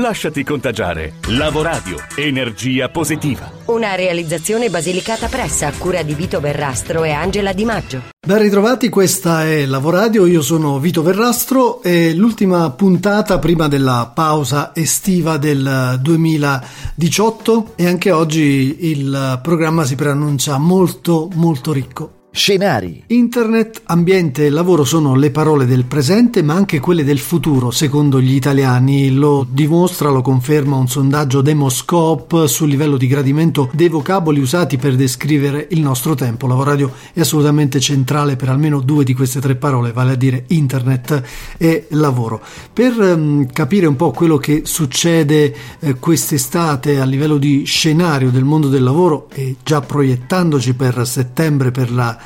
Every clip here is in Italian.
Lasciati contagiare. Lavoradio, energia positiva. Una realizzazione Basilicata Pressa a cura di Vito Verrastro e Angela Di Maggio. Ben ritrovati, questa è Lavoradio, io sono Vito Verrastro e l'ultima puntata prima della pausa estiva del 2018 e anche oggi il programma si preannuncia molto molto ricco. Scenari. Internet, ambiente e lavoro sono le parole del presente ma anche quelle del futuro, secondo gli italiani. Lo dimostra, lo conferma un sondaggio Demoscope sul livello di gradimento dei vocaboli usati per descrivere il nostro tempo. Lavoradio è assolutamente centrale per almeno due di queste tre parole, vale a dire internet e lavoro. Per um, capire un po' quello che succede eh, quest'estate a livello di scenario del mondo del lavoro e già proiettandoci per settembre per la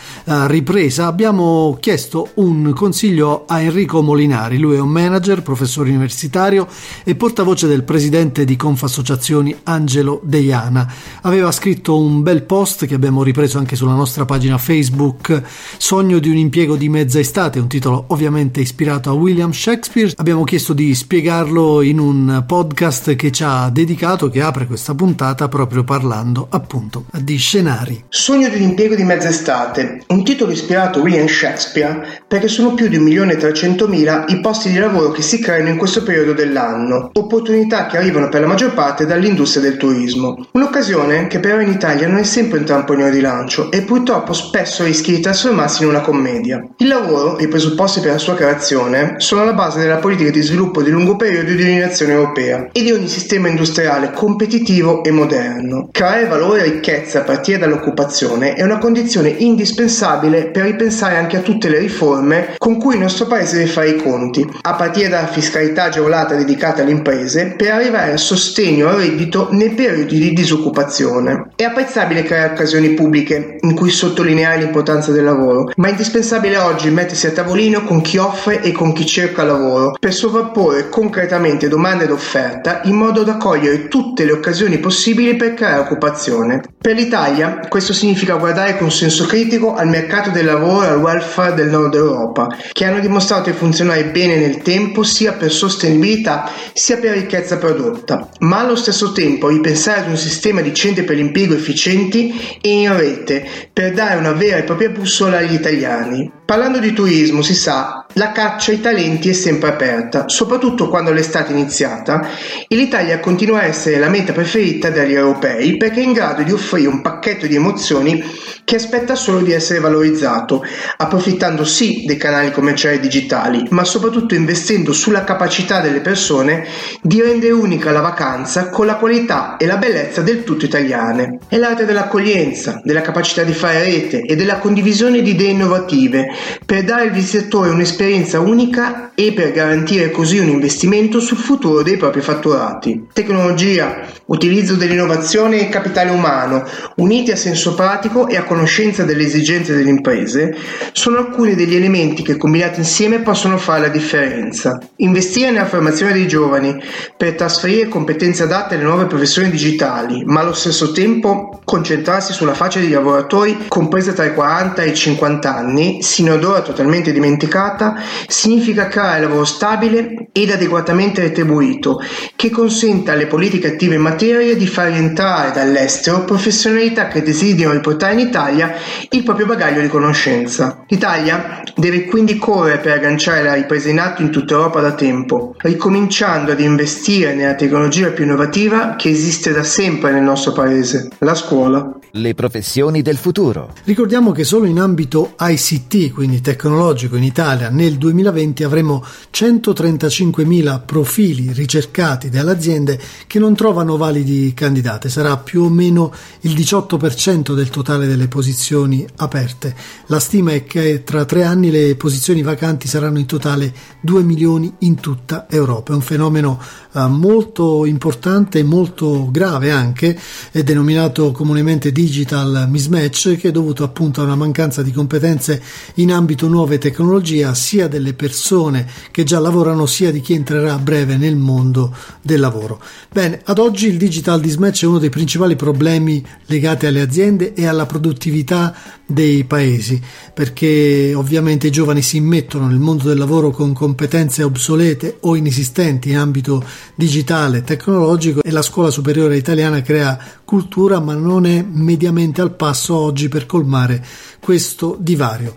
ripresa, abbiamo chiesto un consiglio a Enrico Molinari. Lui è un manager, professore universitario e portavoce del presidente di Confassociazioni Angelo Deiana. Aveva scritto un bel post che abbiamo ripreso anche sulla nostra pagina Facebook, Sogno di un impiego di mezza estate, un titolo ovviamente ispirato a William Shakespeare. Abbiamo chiesto di spiegarlo in un podcast che ci ha dedicato, che apre questa puntata proprio parlando appunto di scenari. Sogno di un impiego di mezza estate un titolo ispirato a William Shakespeare perché sono più di 1.300.000 i posti di lavoro che si creano in questo periodo dell'anno, opportunità che arrivano per la maggior parte dall'industria del turismo. Un'occasione che però in Italia non è sempre un trampolino di lancio e purtroppo spesso rischia di trasformarsi in una commedia. Il lavoro e i presupposti per la sua creazione sono alla base della politica di sviluppo di lungo periodo di ogni nazione europea e di ogni sistema industriale competitivo e moderno. Creare valore e ricchezza a partire dall'occupazione è una condizione indispensabile indispensabile per ripensare anche a tutte le riforme con cui il nostro paese deve fare i conti, a partire dalla fiscalità agevolata dedicata alle imprese per arrivare al sostegno al reddito nei periodi di disoccupazione. È apprezzabile creare occasioni pubbliche in cui sottolineare l'importanza del lavoro, ma è indispensabile oggi mettersi a tavolino con chi offre e con chi cerca lavoro per sovrapporre concretamente domanda ed offerta in modo da cogliere tutte le occasioni possibili per creare occupazione. Per l'Italia questo significa guardare con senso critico specifico al mercato del lavoro e al welfare del nord Europa, che hanno dimostrato di funzionare bene nel tempo sia per sostenibilità sia per ricchezza prodotta, ma allo stesso tempo ripensare ad un sistema di centri per l'impiego efficienti e in rete per dare una vera e propria bussola agli italiani. Parlando di turismo, si sa, la caccia ai talenti è sempre aperta, soprattutto quando l'estate è iniziata, e l'Italia continua a essere la meta preferita dagli europei perché è in grado di offrire un pacchetto di emozioni che aspetta solo di essere valorizzato, approfittando sì dei canali commerciali digitali, ma soprattutto investendo sulla capacità delle persone di rendere unica la vacanza con la qualità e la bellezza del tutto italiane. È l'arte dell'accoglienza, della capacità di fare rete e della condivisione di idee innovative per dare al visitatore un'esperienza unica e per garantire così un investimento sul futuro dei propri fatturati. Tecnologia, utilizzo dell'innovazione e capitale umano, uniti a senso pratico e a conoscenza delle esigenze delle imprese, sono alcuni degli elementi che combinati insieme possono fare la differenza. Investire nella formazione dei giovani per trasferire competenze adatte alle nuove professioni digitali, ma allo stesso tempo concentrarsi sulla faccia dei lavoratori compresa tra i 40 e i 50 anni, sino ad ora totalmente dimenticata, significa creare lavoro stabile ed adeguatamente retribuito, che consenta alle politiche attive in materia di far rientrare dall'estero professionalità che desiderano riportare in Italia il proprio bagaglio di conoscenza. L'Italia deve quindi correre per agganciare la ripresa in atto in tutta Europa da tempo, ricominciando ad investire nella tecnologia più innovativa che esiste da sempre nel nostro paese, la scuola. Le professioni del futuro. Ricordiamo che solo in ambito ICT, quindi tecnologico, in Italia nel 2020 avremo 135.000 profili ricercati dalle aziende che non trovano validi candidati. Sarà più o meno il 18% del totale delle posizioni aperte. La stima è che tra tre anni le posizioni vacanti saranno in totale 2 milioni in tutta Europa. È un fenomeno eh, molto importante e molto grave anche, è denominato comunemente di digital mismatch che è dovuto appunto a una mancanza di competenze in ambito nuove tecnologie sia delle persone che già lavorano sia di chi entrerà a breve nel mondo del lavoro. Bene, ad oggi il digital mismatch è uno dei principali problemi legati alle aziende e alla produttività dei paesi perché ovviamente i giovani si immettono nel mondo del lavoro con competenze obsolete o inesistenti in ambito digitale e tecnologico e la scuola superiore italiana crea cultura ma non è mediamente al passo oggi per colmare questo divario.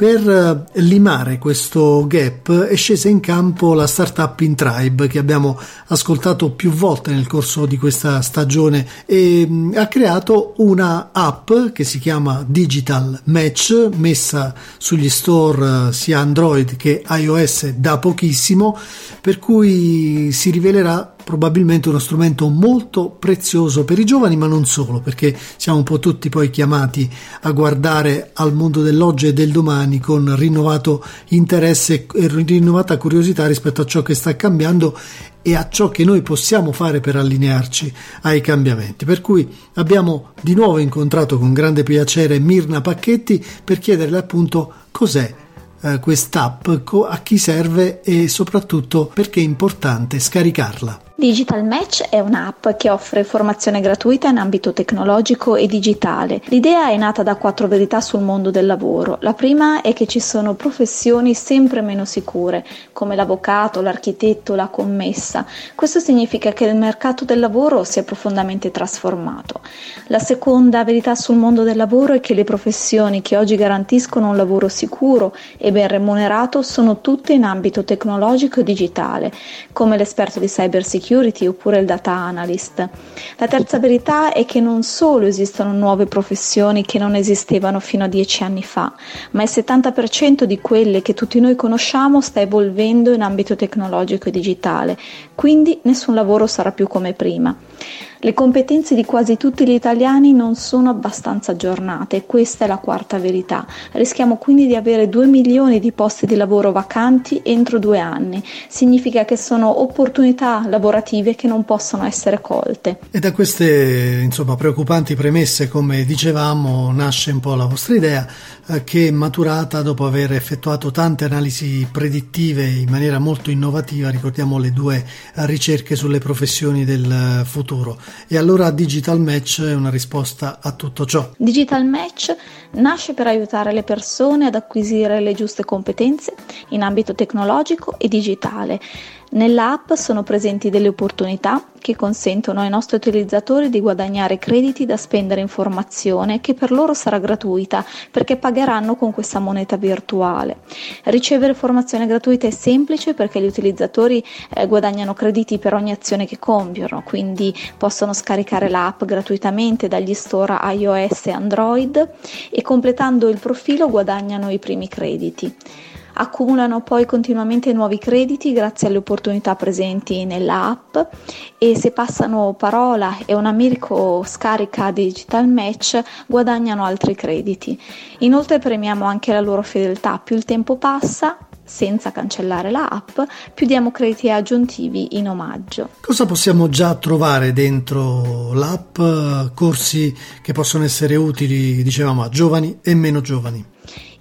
Per eh, limare questo gap è scesa in campo la startup InTribe che abbiamo ascoltato più volte nel corso di questa stagione e mm, ha creato una app che si chiama Digital Match messa sugli store eh, sia Android che iOS da pochissimo per cui si rivelerà probabilmente uno strumento molto prezioso per i giovani, ma non solo, perché siamo un po' tutti poi chiamati a guardare al mondo dell'oggi e del domani con rinnovato interesse e rinnovata curiosità rispetto a ciò che sta cambiando e a ciò che noi possiamo fare per allinearci ai cambiamenti. Per cui abbiamo di nuovo incontrato con grande piacere Mirna Pacchetti per chiederle appunto cos'è eh, quest'app, a chi serve e soprattutto perché è importante scaricarla. Digital Match è un'app che offre formazione gratuita in ambito tecnologico e digitale. L'idea è nata da quattro verità sul mondo del lavoro. La prima è che ci sono professioni sempre meno sicure, come l'avvocato, l'architetto, la commessa. Questo significa che il mercato del lavoro si è profondamente trasformato. La seconda verità sul mondo del lavoro è che le professioni che oggi garantiscono un lavoro sicuro e ben remunerato sono tutte in ambito tecnologico e digitale, come l'esperto di cybersecurity security oppure il data analyst. La terza verità è che non solo esistono nuove professioni che non esistevano fino a dieci anni fa, ma il 70% di quelle che tutti noi conosciamo sta evolvendo in ambito tecnologico e digitale, quindi nessun lavoro sarà più come prima. Le competenze di quasi tutti gli italiani non sono abbastanza aggiornate questa è la quarta verità. Rischiamo quindi di avere 2 milioni di posti di lavoro vacanti entro due anni. Significa che sono opportunità lavorative che non possono essere colte. E da queste insomma, preoccupanti premesse, come dicevamo, nasce un po' la vostra idea eh, che è maturata dopo aver effettuato tante analisi predittive in maniera molto innovativa, ricordiamo le due ricerche sulle professioni del futuro. E allora Digital Match è una risposta a tutto ciò. Digital Match nasce per aiutare le persone ad acquisire le giuste competenze in ambito tecnologico e digitale Nell'app sono presenti delle opportunità che consentono ai nostri utilizzatori di guadagnare crediti da spendere in formazione che per loro sarà gratuita perché pagheranno con questa moneta virtuale. Ricevere formazione gratuita è semplice perché gli utilizzatori eh, guadagnano crediti per ogni azione che compiono, quindi possono scaricare l'app gratuitamente dagli store iOS e Android e completando il profilo guadagnano i primi crediti accumulano poi continuamente nuovi crediti grazie alle opportunità presenti nella app e se passano parola e un amico scarica Digital Match guadagnano altri crediti. Inoltre premiamo anche la loro fedeltà, più il tempo passa senza cancellare la app, più diamo crediti aggiuntivi in omaggio. Cosa possiamo già trovare dentro l'app? Corsi che possono essere utili, dicevamo, a giovani e meno giovani.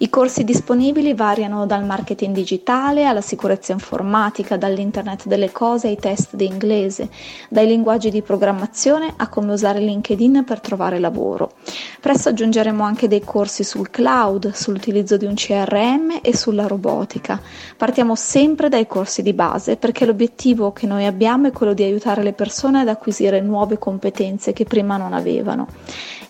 I corsi disponibili variano dal marketing digitale alla sicurezza informatica, dall'internet delle cose ai test di inglese, dai linguaggi di programmazione a come usare LinkedIn per trovare lavoro. Presto aggiungeremo anche dei corsi sul cloud, sull'utilizzo di un CRM e sulla robotica. Partiamo sempre dai corsi di base perché l'obiettivo che noi abbiamo è quello di aiutare le persone ad acquisire nuove competenze che prima non avevano.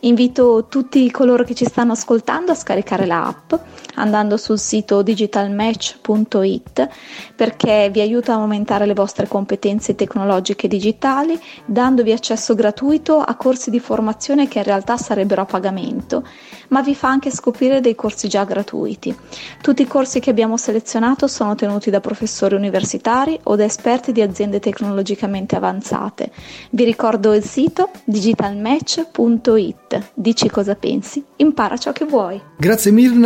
Invito tutti coloro che ci stanno ascoltando a scaricare l'app andando sul sito digitalmatch.it perché vi aiuta a aumentare le vostre competenze tecnologiche digitali dandovi accesso gratuito a corsi di formazione che in realtà sarebbero a pagamento, ma vi fa anche scoprire dei corsi già gratuiti. Tutti i corsi che abbiamo selezionato sono tenuti da professori universitari o da esperti di aziende tecnologicamente avanzate. Vi ricordo il sito digitalmatch.it. Dici cosa pensi, impara ciò che vuoi. Grazie Mirna,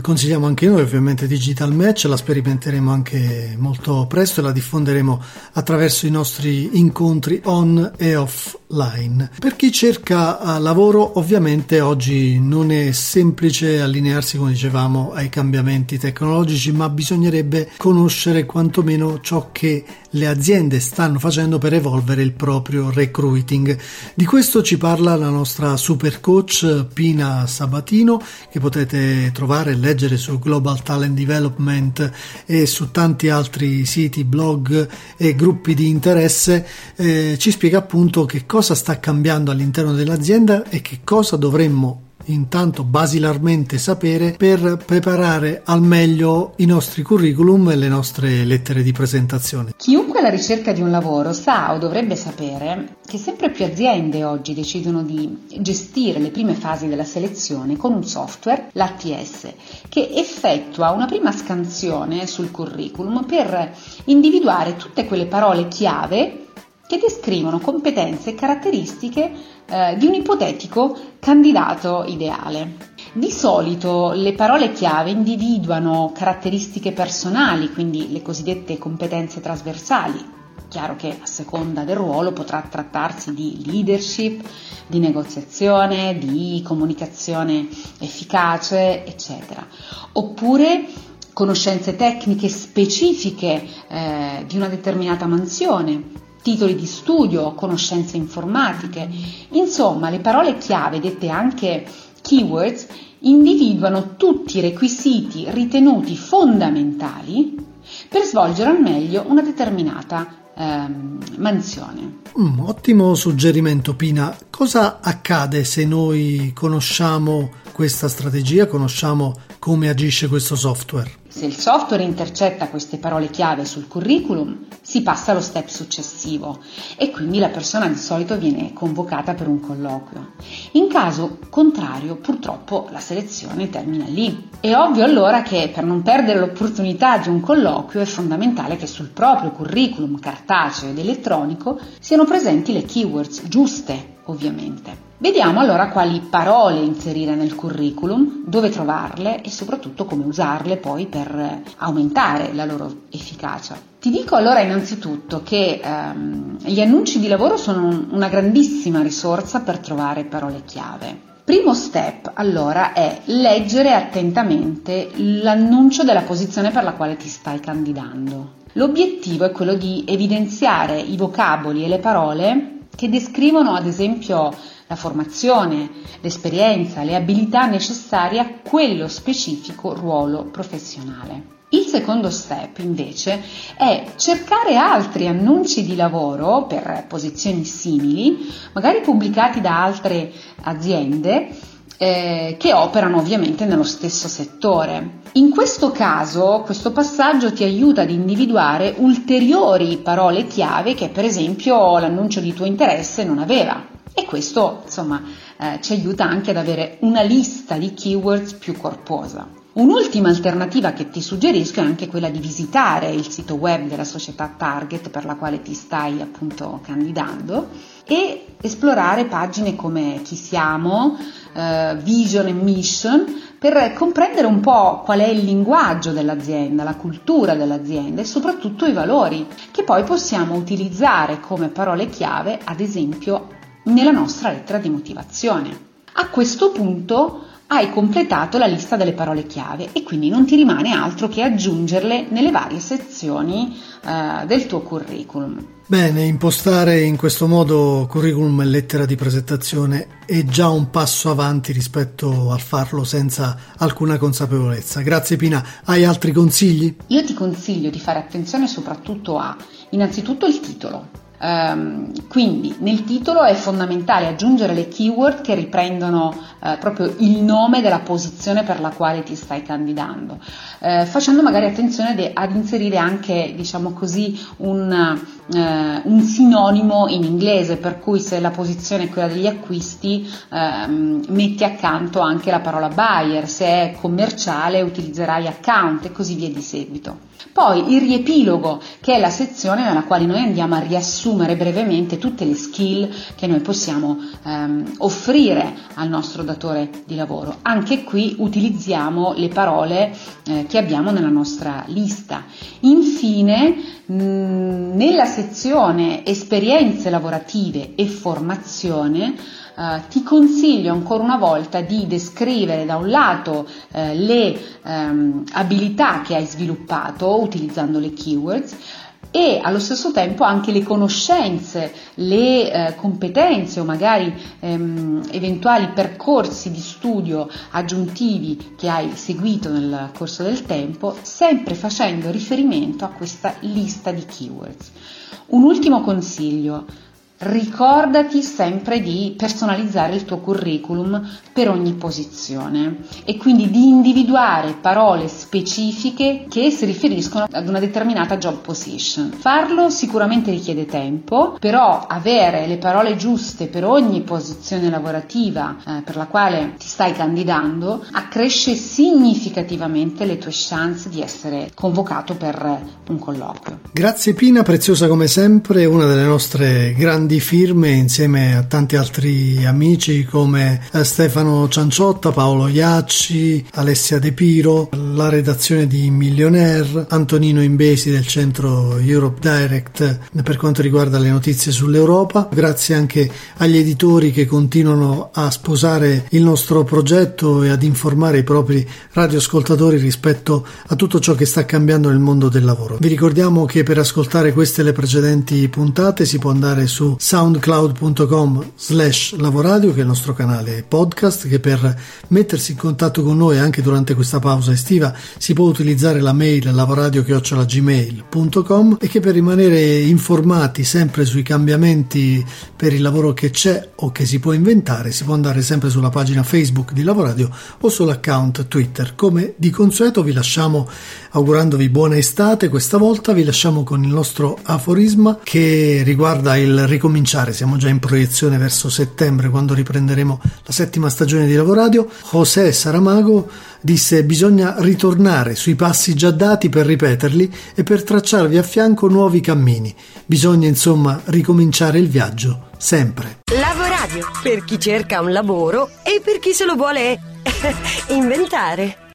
consigliamo anche noi ovviamente Digital Match, la sperimenteremo anche molto presto e la diffonderemo attraverso i nostri incontri on e offline. Per chi cerca eh, lavoro ovviamente oggi non è semplice allinearsi come dicevamo ai cambiamenti tecnologici ma bisognerebbe conoscere quantomeno ciò che le aziende stanno facendo per evolvere il proprio recruiting. Di questo ci parla la nostra super coach Pina Sabatino che potete trovare e leggere su Global Talent Development e su tanti altri siti, blog e gruppi di interesse. Eh, ci spiega appunto che cosa sta cambiando all'interno dell'azienda e che cosa dovremmo intanto basilarmente sapere per preparare al meglio i nostri curriculum e le nostre lettere di presentazione. Chiunque alla ricerca di un lavoro sa o dovrebbe sapere che sempre più aziende oggi decidono di gestire le prime fasi della selezione con un software, l'ATS, che effettua una prima scansione sul curriculum per individuare tutte quelle parole chiave che descrivono competenze e caratteristiche eh, di un ipotetico candidato ideale. Di solito le parole chiave individuano caratteristiche personali, quindi le cosiddette competenze trasversali. Chiaro che a seconda del ruolo potrà trattarsi di leadership, di negoziazione, di comunicazione efficace, eccetera. Oppure conoscenze tecniche specifiche eh, di una determinata mansione, titoli di studio, conoscenze informatiche. Insomma, le parole chiave, dette anche keywords, individuano tutti i requisiti ritenuti fondamentali per svolgere al meglio una determinata ehm, mansione. Mm, ottimo suggerimento Pina. Cosa accade se noi conosciamo questa strategia, conosciamo come agisce questo software? Se il software intercetta queste parole chiave sul curriculum, si passa allo step successivo e quindi la persona di solito viene convocata per un colloquio. In caso contrario, purtroppo la selezione termina lì. È ovvio allora che per non perdere l'opportunità di un colloquio è fondamentale che sul proprio curriculum cartaceo ed elettronico siano presenti le keywords giuste, ovviamente. Vediamo allora quali parole inserire nel curriculum, dove trovarle e soprattutto come usarle poi per aumentare la loro efficacia. Ti dico allora innanzitutto che ehm, gli annunci di lavoro sono una grandissima risorsa per trovare parole chiave. Primo step allora è leggere attentamente l'annuncio della posizione per la quale ti stai candidando. L'obiettivo è quello di evidenziare i vocaboli e le parole che descrivono ad esempio la formazione, l'esperienza, le abilità necessarie a quello specifico ruolo professionale. Il secondo step invece è cercare altri annunci di lavoro per posizioni simili, magari pubblicati da altre aziende eh, che operano ovviamente nello stesso settore. In questo caso questo passaggio ti aiuta ad individuare ulteriori parole chiave che per esempio l'annuncio di tuo interesse non aveva e questo insomma eh, ci aiuta anche ad avere una lista di keywords più corposa. Un'ultima alternativa che ti suggerisco è anche quella di visitare il sito web della società target per la quale ti stai appunto candidando e esplorare pagine come Chi siamo, eh, Vision e Mission per comprendere un po' qual è il linguaggio dell'azienda, la cultura dell'azienda e soprattutto i valori che poi possiamo utilizzare come parole chiave ad esempio nella nostra lettera di motivazione. A questo punto hai completato la lista delle parole chiave e quindi non ti rimane altro che aggiungerle nelle varie sezioni eh, del tuo curriculum. Bene, impostare in questo modo curriculum e lettera di presentazione è già un passo avanti rispetto al farlo senza alcuna consapevolezza. Grazie Pina, hai altri consigli? Io ti consiglio di fare attenzione soprattutto a innanzitutto il titolo, Um, quindi nel titolo è fondamentale aggiungere le keyword che riprendono uh, proprio il nome della posizione per la quale ti stai candidando, uh, facendo magari attenzione de- ad inserire anche, diciamo così, un, uh, un, sinonimo in inglese, per cui se la posizione è quella degli acquisti, ehm, metti accanto anche la parola buyer, se è commerciale utilizzerai account e così via di seguito. Poi il riepilogo, che è la sezione nella quale noi andiamo a riassumere riassumere brevemente tutte le skill che noi possiamo ehm, offrire al nostro datore di lavoro. Anche qui utilizziamo le parole eh, che abbiamo nella nostra lista. Infine, nella sezione esperienze lavorative e formazione, Uh, ti consiglio ancora una volta di descrivere da un lato uh, le um, abilità che hai sviluppato utilizzando le keywords, e allo stesso tempo anche le conoscenze, le eh, competenze o magari ehm, eventuali percorsi di studio aggiuntivi che hai seguito nel corso del tempo, sempre facendo riferimento a questa lista di keywords. Un ultimo consiglio, Ricordati sempre di personalizzare il tuo curriculum per ogni posizione e quindi di individuare parole specifiche che si riferiscono ad una determinata job position. Farlo sicuramente richiede tempo, però avere le parole giuste per ogni posizione lavorativa eh, per la quale ti stai candidando accresce significativamente le tue chance di essere convocato per un colloquio. Grazie Pina, preziosa come sempre, una delle nostre grandi grandi firme insieme a tanti altri amici come eh, Stefano Cianciotta, Paolo Iacci, Alessia De Piro, la redazione di Millionaire, Antonino Imbesi del centro Europe Direct per quanto riguarda le notizie sull'Europa. Grazie anche agli editori che continuano a sposare il nostro progetto e ad informare i propri radioascoltatori rispetto a tutto ciò che sta cambiando nel mondo del lavoro. Vi ricordiamo che per ascoltare queste e le precedenti puntate si può andare su soundcloud.com slash lavoradio che è il nostro canale podcast che per mettersi in contatto con noi anche durante questa pausa estiva si può utilizzare la mail lavoradio.gmail.com e che per rimanere informati sempre sui cambiamenti per il lavoro che c'è o che si può inventare si può andare sempre sulla pagina Facebook di Lavoradio o sull'account Twitter. Come di consueto vi lasciamo augurandovi buona estate. Questa volta vi lasciamo con il nostro aforisma che riguarda il riconoscimento ricominciare, siamo già in proiezione verso settembre quando riprenderemo la settima stagione di Lavoradio, José Saramago disse bisogna ritornare sui passi già dati per ripeterli e per tracciarvi a fianco nuovi cammini. Bisogna insomma ricominciare il viaggio, sempre. Lavoradio, per chi cerca un lavoro e per chi se lo vuole inventare.